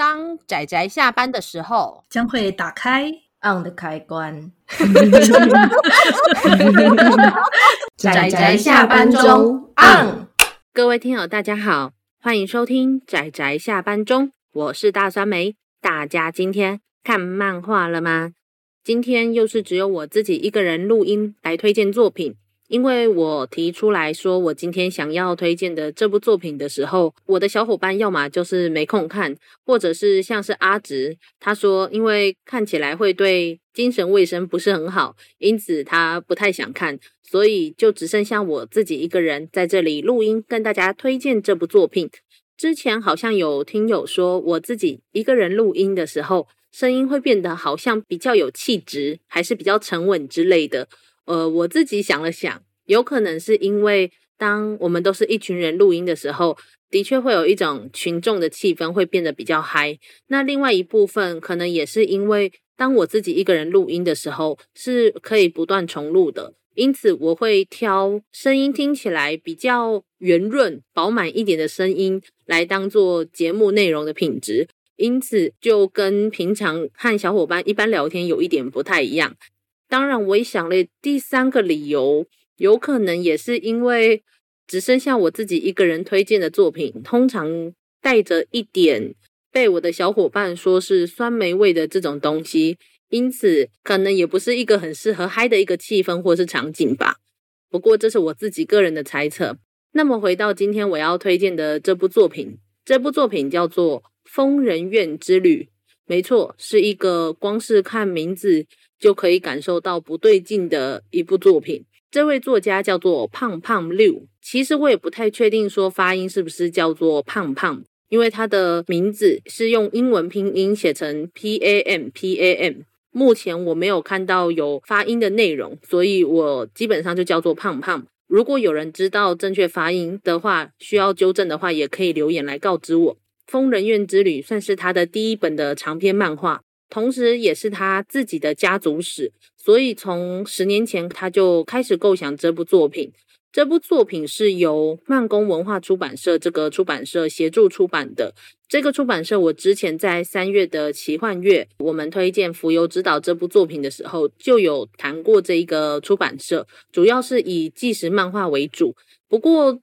当仔仔下班的时候，将会打开 on 的开关。仔仔下班中 on。各位听友，大家好，欢迎收听仔仔下班中，我是大酸梅。大家今天看漫画了吗？今天又是只有我自己一个人录音来推荐作品。因为我提出来说我今天想要推荐的这部作品的时候，我的小伙伴要么就是没空看，或者是像是阿直，他说因为看起来会对精神卫生不是很好，因此他不太想看，所以就只剩下我自己一个人在这里录音，跟大家推荐这部作品。之前好像有听友说我自己一个人录音的时候，声音会变得好像比较有气质，还是比较沉稳之类的。呃，我自己想了想，有可能是因为当我们都是一群人录音的时候，的确会有一种群众的气氛会变得比较嗨。那另外一部分可能也是因为当我自己一个人录音的时候，是可以不断重录的，因此我会挑声音听起来比较圆润、饱满一点的声音来当做节目内容的品质，因此就跟平常和小伙伴一般聊天有一点不太一样。当然，我也想了第三个理由，有可能也是因为只剩下我自己一个人推荐的作品，通常带着一点被我的小伙伴说是酸梅味的这种东西，因此可能也不是一个很适合嗨的一个气氛或是场景吧。不过这是我自己个人的猜测。那么回到今天我要推荐的这部作品，这部作品叫做《疯人院之旅》，没错，是一个光是看名字。就可以感受到不对劲的一部作品。这位作家叫做胖胖六，其实我也不太确定说发音是不是叫做胖胖，因为他的名字是用英文拼音写成 P A M P A M。目前我没有看到有发音的内容，所以我基本上就叫做胖胖。如果有人知道正确发音的话，需要纠正的话，也可以留言来告知我。《疯人院之旅》算是他的第一本的长篇漫画。同时，也是他自己的家族史，所以从十年前他就开始构想这部作品。这部作品是由慢工文化出版社这个出版社协助出版的。这个出版社，我之前在三月的奇幻月，我们推荐《浮游之岛》这部作品的时候，就有谈过这一个出版社，主要是以纪实漫画为主。不过，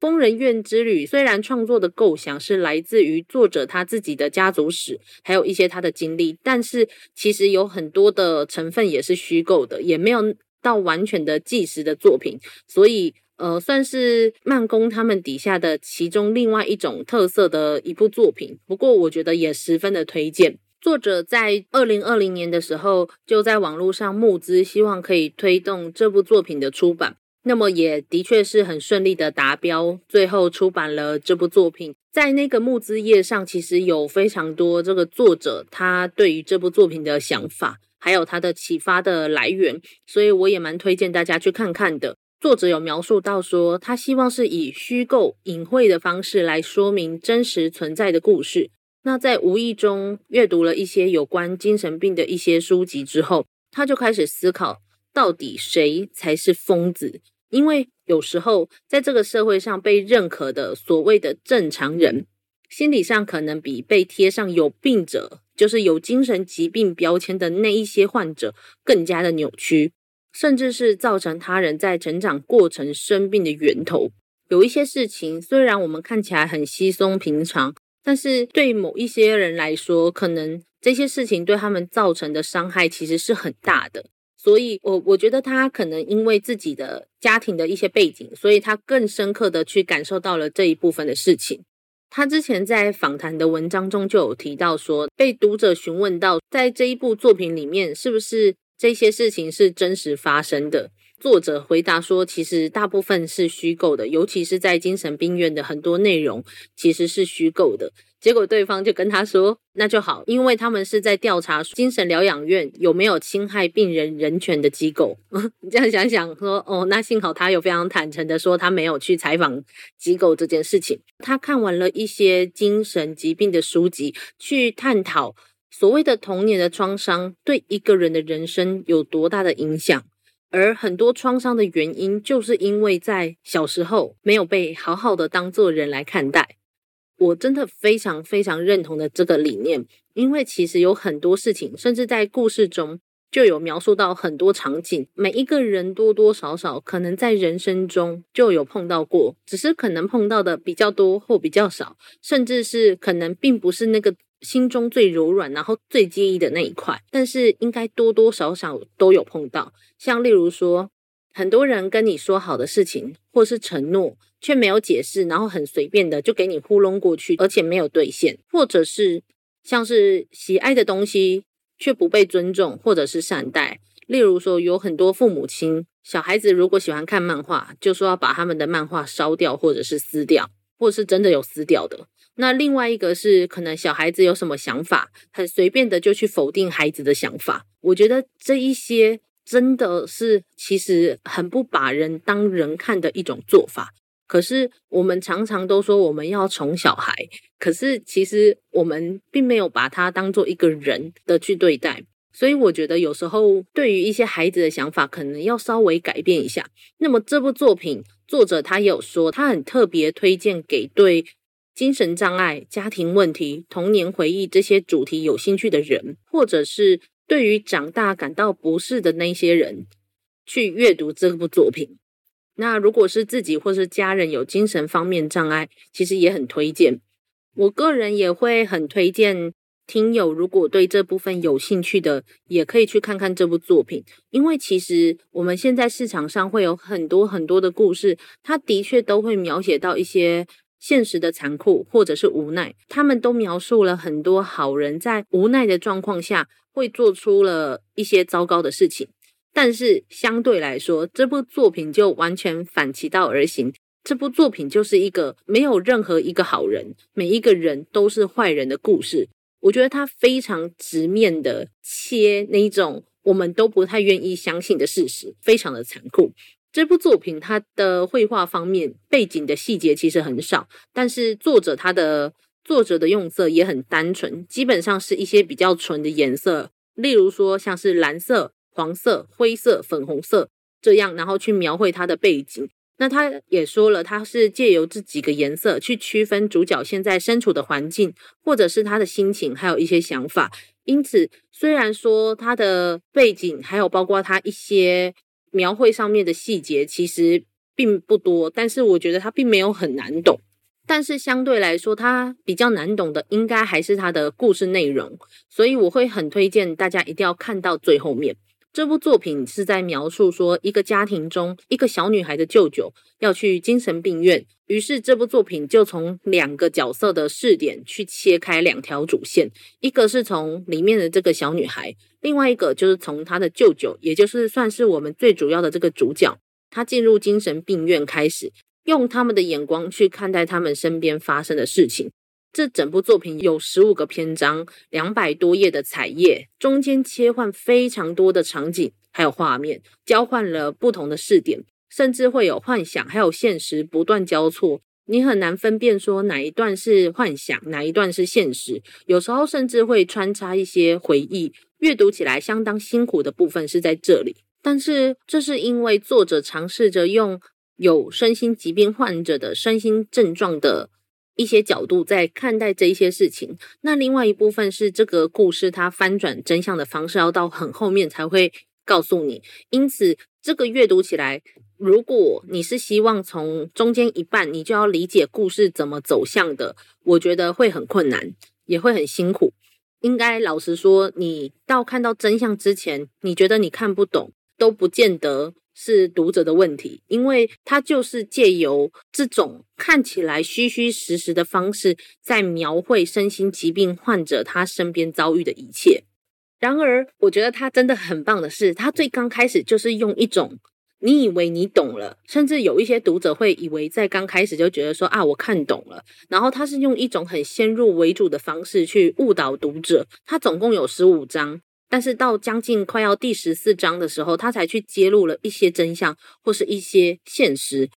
疯人院之旅虽然创作的构想是来自于作者他自己的家族史，还有一些他的经历，但是其实有很多的成分也是虚构的，也没有到完全的纪实的作品，所以呃，算是慢工他们底下的其中另外一种特色的一部作品。不过我觉得也十分的推荐。作者在二零二零年的时候就在网络上募资，希望可以推动这部作品的出版。那么也的确是很顺利的达标，最后出版了这部作品。在那个募资页上，其实有非常多这个作者他对于这部作品的想法，还有他的启发的来源，所以我也蛮推荐大家去看看的。作者有描述到说，他希望是以虚构隐晦的方式来说明真实存在的故事。那在无意中阅读了一些有关精神病的一些书籍之后，他就开始思考，到底谁才是疯子？因为有时候，在这个社会上被认可的所谓的正常人，心理上可能比被贴上有病者，就是有精神疾病标签的那一些患者更加的扭曲，甚至是造成他人在成长过程生病的源头。有一些事情，虽然我们看起来很稀松平常，但是对某一些人来说，可能这些事情对他们造成的伤害其实是很大的。所以我，我觉得他可能因为自己的家庭的一些背景，所以他更深刻的去感受到了这一部分的事情。他之前在访谈的文章中就有提到说，被读者询问到，在这一部作品里面，是不是这些事情是真实发生的？作者回答说，其实大部分是虚构的，尤其是在精神病院的很多内容其实是虚构的。结果对方就跟他说：“那就好，因为他们是在调查精神疗养院有没有侵害病人人权的机构。”你这样想想说：“哦，那幸好他有非常坦诚的说他没有去采访机构这件事情。他看完了一些精神疾病的书籍，去探讨所谓的童年的创伤对一个人的人生有多大的影响。”而很多创伤的原因，就是因为在小时候没有被好好的当作人来看待。我真的非常非常认同的这个理念，因为其实有很多事情，甚至在故事中就有描述到很多场景，每一个人多多少少可能在人生中就有碰到过，只是可能碰到的比较多或比较少，甚至是可能并不是那个心中最柔软，然后最介意的那一块，但是应该多多少少都有碰到，像例如说。很多人跟你说好的事情，或是承诺，却没有解释，然后很随便的就给你糊弄过去，而且没有兑现，或者是像是喜爱的东西却不被尊重，或者是善待。例如说，有很多父母亲，小孩子如果喜欢看漫画，就说要把他们的漫画烧掉，或者是撕掉，或是真的有撕掉的。那另外一个是，可能小孩子有什么想法，很随便的就去否定孩子的想法。我觉得这一些。真的是，其实很不把人当人看的一种做法。可是我们常常都说我们要宠小孩，可是其实我们并没有把他当做一个人的去对待。所以我觉得有时候对于一些孩子的想法，可能要稍微改变一下。那么这部作品作者他有说，他很特别推荐给对精神障碍、家庭问题、童年回忆这些主题有兴趣的人，或者是。对于长大感到不适的那些人，去阅读这部作品。那如果是自己或是家人有精神方面障碍，其实也很推荐。我个人也会很推荐听友，如果对这部分有兴趣的，也可以去看看这部作品。因为其实我们现在市场上会有很多很多的故事，它的确都会描写到一些。现实的残酷，或者是无奈，他们都描述了很多好人在无奈的状况下会做出了一些糟糕的事情。但是相对来说，这部作品就完全反其道而行。这部作品就是一个没有任何一个好人，每一个人都是坏人的故事。我觉得他非常直面的切那一种我们都不太愿意相信的事实，非常的残酷。这部作品它的绘画方面，背景的细节其实很少，但是作者他的作者的用色也很单纯，基本上是一些比较纯的颜色，例如说像是蓝色、黄色、灰色、粉红色这样，然后去描绘它的背景。那他也说了，他是借由这几个颜色去区分主角现在身处的环境，或者是他的心情，还有一些想法。因此，虽然说他的背景还有包括他一些。描绘上面的细节其实并不多，但是我觉得它并没有很难懂。但是相对来说，它比较难懂的应该还是它的故事内容，所以我会很推荐大家一定要看到最后面。这部作品是在描述说，一个家庭中一个小女孩的舅舅要去精神病院，于是这部作品就从两个角色的视点去切开两条主线，一个是从里面的这个小女孩，另外一个就是从她的舅舅，也就是算是我们最主要的这个主角，他进入精神病院开始，用他们的眼光去看待他们身边发生的事情。这整部作品有十五个篇章，两百多页的彩页，中间切换非常多的场景，还有画面，交换了不同的视点，甚至会有幻想，还有现实不断交错，你很难分辨说哪一段是幻想，哪一段是现实。有时候甚至会穿插一些回忆，阅读起来相当辛苦的部分是在这里。但是这是因为作者尝试着用有身心疾病患者的身心症状的。一些角度在看待这一些事情，那另外一部分是这个故事它翻转真相的方式要到很后面才会告诉你，因此这个阅读起来，如果你是希望从中间一半你就要理解故事怎么走向的，我觉得会很困难，也会很辛苦。应该老实说，你到看到真相之前，你觉得你看不懂，都不见得。是读者的问题，因为他就是借由这种看起来虚虚实实的方式，在描绘身心疾病患者他身边遭遇的一切。然而，我觉得他真的很棒的是，他最刚开始就是用一种你以为你懂了，甚至有一些读者会以为在刚开始就觉得说啊，我看懂了。然后他是用一种很先入为主的方式去误导读者。他总共有十五章。但是到将近快要第十四章的时候，他才去揭露了一些真相或是一些现实。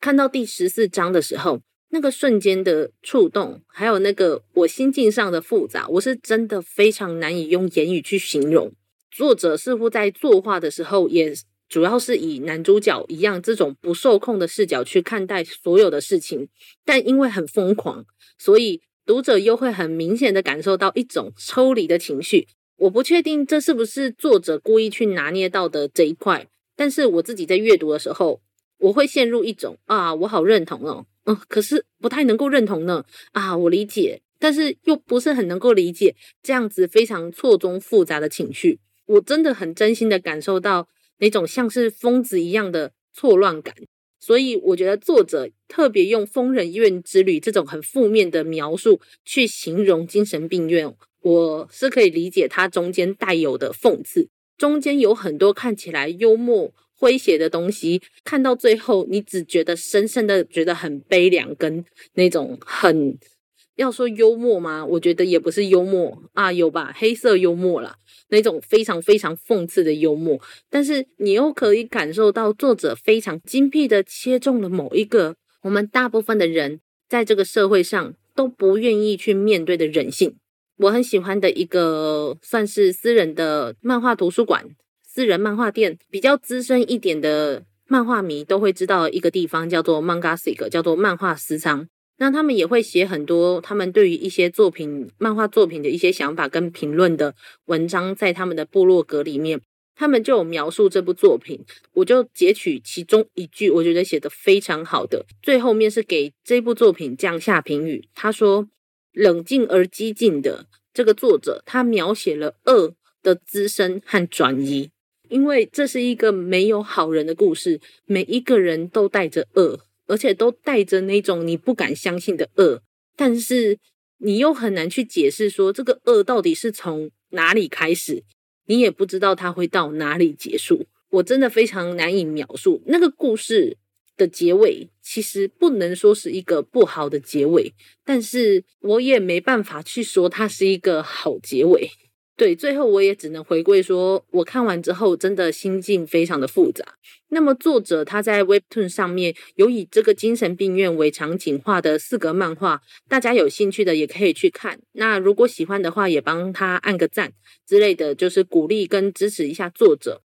看到第十四章的时候，那个瞬间的触动，还有那个我心境上的复杂，我是真的非常难以用言语去形容。作者似乎在作画的时候也主要是以男主角一样这种不受控的视角去看待所有的事情，但因为很疯狂，所以读者又会很明显的感受到一种抽离的情绪。我不确定这是不是作者故意去拿捏到的这一块，但是我自己在阅读的时候，我会陷入一种啊，我好认同哦，嗯，可是不太能够认同呢，啊，我理解。但是又不是很能够理解这样子非常错综复杂的情绪，我真的很真心的感受到那种像是疯子一样的错乱感，所以我觉得作者特别用疯人院之旅这种很负面的描述去形容精神病院，我是可以理解它中间带有的讽刺，中间有很多看起来幽默诙谐的东西，看到最后你只觉得深深的觉得很悲凉，跟那种很。要说幽默吗？我觉得也不是幽默啊，有吧，黑色幽默啦，那种非常非常讽刺的幽默。但是你又可以感受到作者非常精辟的切中了某一个我们大部分的人在这个社会上都不愿意去面对的人性。我很喜欢的一个算是私人的漫画图书馆、私人漫画店，比较资深一点的漫画迷都会知道一个地方叫做 mangasik 叫做漫画私仓。那他们也会写很多他们对于一些作品、漫画作品的一些想法跟评论的文章，在他们的部落格里面，他们就有描述这部作品。我就截取其中一句，我觉得写得非常好的，最后面是给这部作品降下评语。他说：“冷静而激进的这个作者，他描写了恶的滋生和转移，因为这是一个没有好人的故事，每一个人都带着恶。”而且都带着那种你不敢相信的恶，但是你又很难去解释说这个恶到底是从哪里开始，你也不知道它会到哪里结束。我真的非常难以描述那个故事的结尾，其实不能说是一个不好的结尾，但是我也没办法去说它是一个好结尾。对，最后我也只能回归说，我看完之后真的心境非常的复杂。那么作者他在 Webtoon 上面有以这个精神病院为场景画的四格漫画，大家有兴趣的也可以去看。那如果喜欢的话，也帮他按个赞之类的，就是鼓励跟支持一下作者。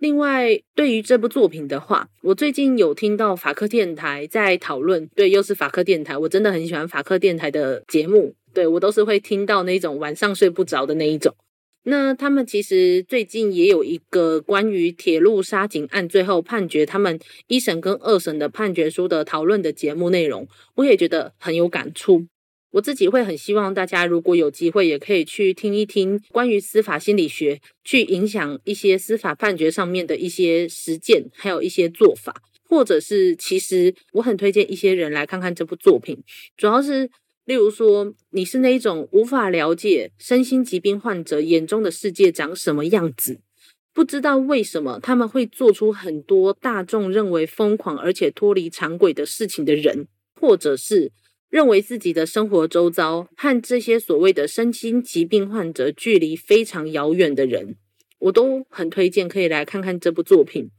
另外，对于这部作品的话，我最近有听到法克电台在讨论，对，又是法克电台，我真的很喜欢法克电台的节目，对，我都是会听到那种晚上睡不着的那一种。那他们其实最近也有一个关于铁路杀警案最后判决，他们一审跟二审的判决书的讨论的节目内容，我也觉得很有感触。我自己会很希望大家如果有机会，也可以去听一听关于司法心理学去影响一些司法判决上面的一些实践，还有一些做法，或者是其实我很推荐一些人来看看这部作品，主要是。例如说，你是那一种无法了解身心疾病患者眼中的世界长什么样子，不知道为什么他们会做出很多大众认为疯狂而且脱离常轨的事情的人，或者是认为自己的生活周遭和这些所谓的身心疾病患者距离非常遥远的人，我都很推荐可以来看看这部作品。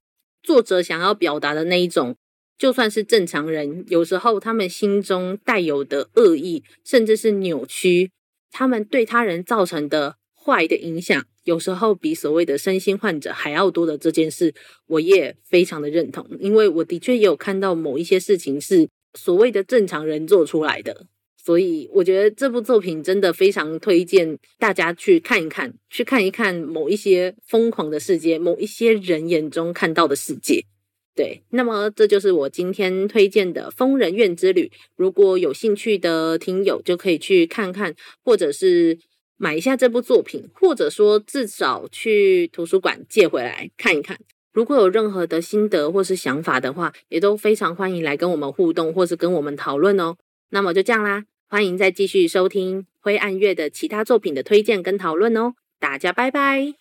作者想要表达的那一种。就算是正常人，有时候他们心中带有的恶意，甚至是扭曲，他们对他人造成的坏的影响，有时候比所谓的身心患者还要多的这件事，我也非常的认同，因为我的确也有看到某一些事情是所谓的正常人做出来的，所以我觉得这部作品真的非常推荐大家去看一看，去看一看某一些疯狂的世界，某一些人眼中看到的世界。对，那么这就是我今天推荐的《疯人院之旅》。如果有兴趣的听友，就可以去看看，或者是买一下这部作品，或者说至少去图书馆借回来看一看。如果有任何的心得或是想法的话，也都非常欢迎来跟我们互动，或是跟我们讨论哦。那么就这样啦，欢迎再继续收听灰暗月的其他作品的推荐跟讨论哦。大家拜拜。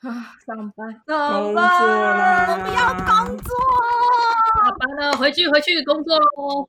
啊，上班，上班，我不要工作，下班了，回去，回去工作喽。